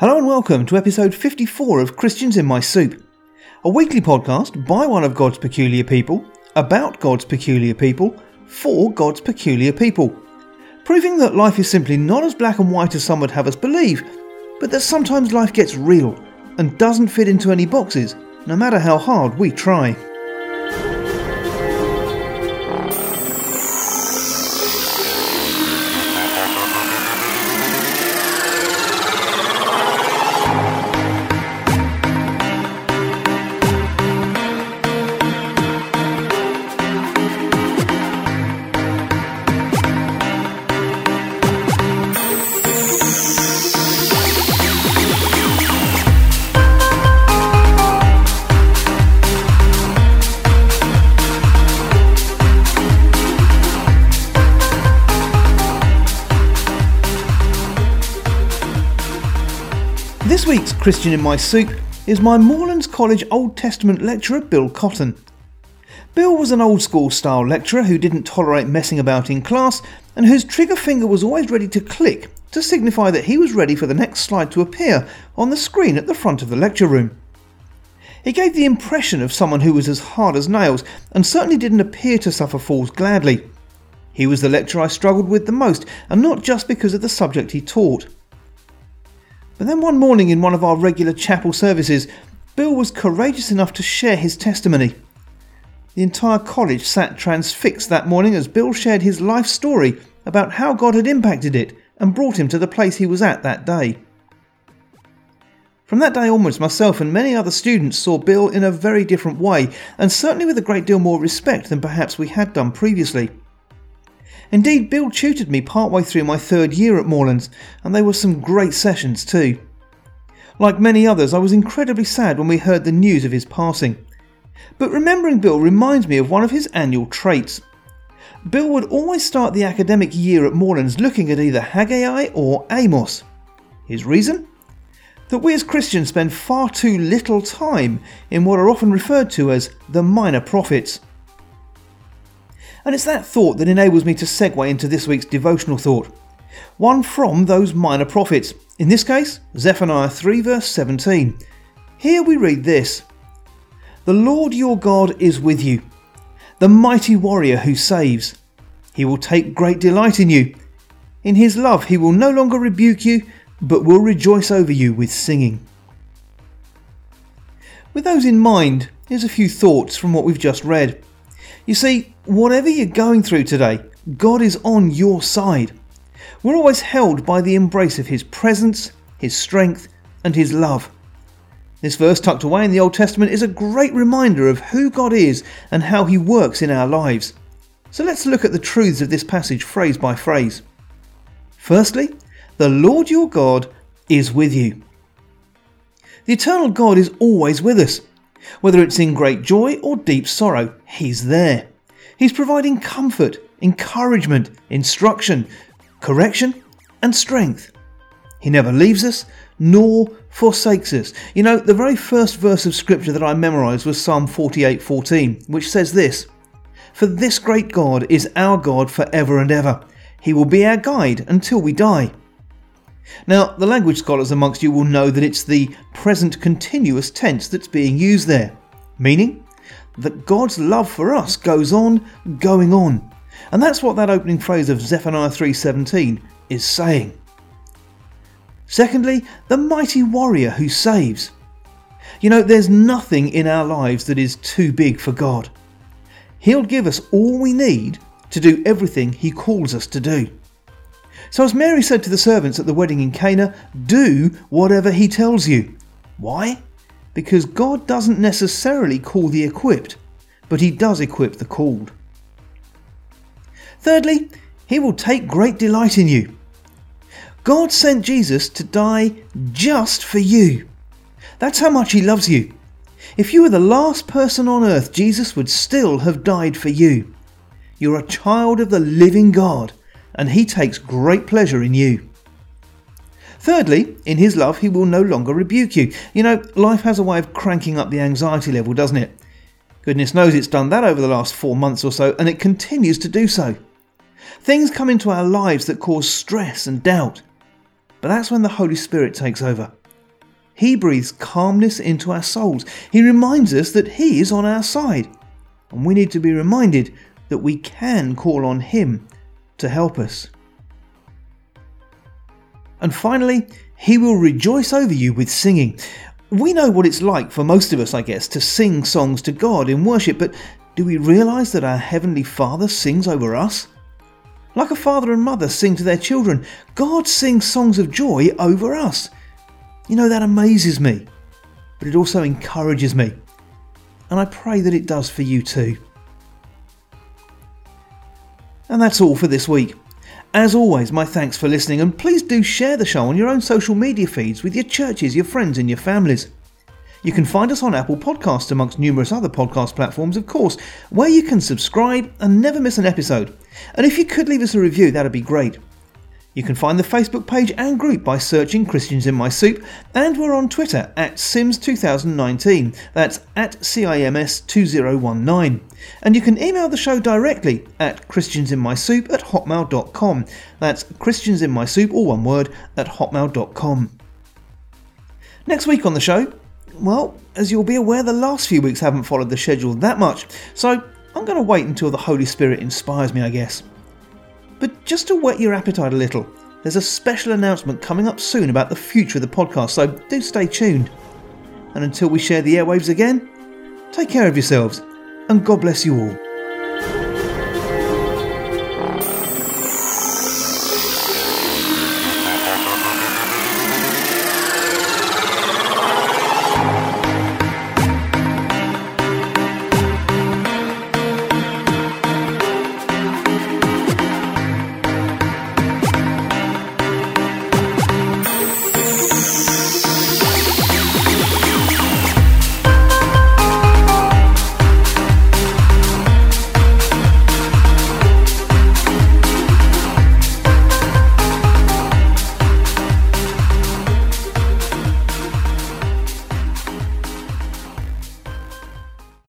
Hello and welcome to episode 54 of Christians in My Soup, a weekly podcast by one of God's peculiar people, about God's peculiar people, for God's peculiar people, proving that life is simply not as black and white as some would have us believe, but that sometimes life gets real and doesn't fit into any boxes, no matter how hard we try. This week's Christian in My Soup is my Moorlands College Old Testament lecturer Bill Cotton. Bill was an old school style lecturer who didn't tolerate messing about in class and whose trigger finger was always ready to click to signify that he was ready for the next slide to appear on the screen at the front of the lecture room. He gave the impression of someone who was as hard as nails and certainly didn't appear to suffer falls gladly. He was the lecturer I struggled with the most, and not just because of the subject he taught. But then one morning in one of our regular chapel services, Bill was courageous enough to share his testimony. The entire college sat transfixed that morning as Bill shared his life story about how God had impacted it and brought him to the place he was at that day. From that day onwards, myself and many other students saw Bill in a very different way, and certainly with a great deal more respect than perhaps we had done previously. Indeed, Bill tutored me partway through my third year at Moorlands, and they were some great sessions too. Like many others, I was incredibly sad when we heard the news of his passing. But remembering Bill reminds me of one of his annual traits. Bill would always start the academic year at Moorlands looking at either Haggai or Amos. His reason? That we as Christians spend far too little time in what are often referred to as the minor prophets. And it's that thought that enables me to segue into this week's devotional thought. One from those minor prophets, in this case, Zephaniah 3, verse 17. Here we read this The Lord your God is with you, the mighty warrior who saves. He will take great delight in you. In his love, he will no longer rebuke you, but will rejoice over you with singing. With those in mind, here's a few thoughts from what we've just read. You see, whatever you're going through today, God is on your side. We're always held by the embrace of His presence, His strength, and His love. This verse tucked away in the Old Testament is a great reminder of who God is and how He works in our lives. So let's look at the truths of this passage phrase by phrase. Firstly, the Lord your God is with you. The eternal God is always with us. Whether it's in great joy or deep sorrow, He's there. He's providing comfort, encouragement, instruction, correction, and strength. He never leaves us nor forsakes us. You know, the very first verse of scripture that I memorized was Psalm 48:14, which says this: "For this great God is our God forever and ever. He will be our guide until we die." Now, the language scholars amongst you will know that it's the present continuous tense that's being used there, meaning that God's love for us goes on, going on. And that's what that opening phrase of Zephaniah 3:17 is saying. Secondly, the mighty warrior who saves. You know, there's nothing in our lives that is too big for God. He'll give us all we need to do everything He calls us to do. So, as Mary said to the servants at the wedding in Cana, do whatever He tells you. Why? Because God doesn't necessarily call the equipped, but He does equip the called. Thirdly, He will take great delight in you. God sent Jesus to die just for you. That's how much He loves you. If you were the last person on earth, Jesus would still have died for you. You're a child of the living God, and He takes great pleasure in you. Thirdly, in His love, He will no longer rebuke you. You know, life has a way of cranking up the anxiety level, doesn't it? Goodness knows it's done that over the last four months or so, and it continues to do so. Things come into our lives that cause stress and doubt. But that's when the Holy Spirit takes over. He breathes calmness into our souls. He reminds us that He is on our side. And we need to be reminded that we can call on Him to help us. And finally, He will rejoice over you with singing. We know what it's like for most of us, I guess, to sing songs to God in worship, but do we realise that our Heavenly Father sings over us? Like a father and mother sing to their children, God sings songs of joy over us. You know, that amazes me, but it also encourages me. And I pray that it does for you too. And that's all for this week. As always, my thanks for listening, and please do share the show on your own social media feeds with your churches, your friends, and your families. You can find us on Apple Podcasts amongst numerous other podcast platforms, of course, where you can subscribe and never miss an episode. And if you could leave us a review, that'd be great. You can find the Facebook page and group by searching Christians in My Soup, and we're on Twitter at Sims2019. That's at CIMS2019. And you can email the show directly at ChristiansInMySoup at hotmail.com. That's ChristiansInMySoup, all one word, at hotmail.com. Next week on the show, well, as you'll be aware, the last few weeks haven't followed the schedule that much, so I'm going to wait until the Holy Spirit inspires me, I guess. But just to whet your appetite a little, there's a special announcement coming up soon about the future of the podcast, so do stay tuned. And until we share the airwaves again, take care of yourselves, and God bless you all.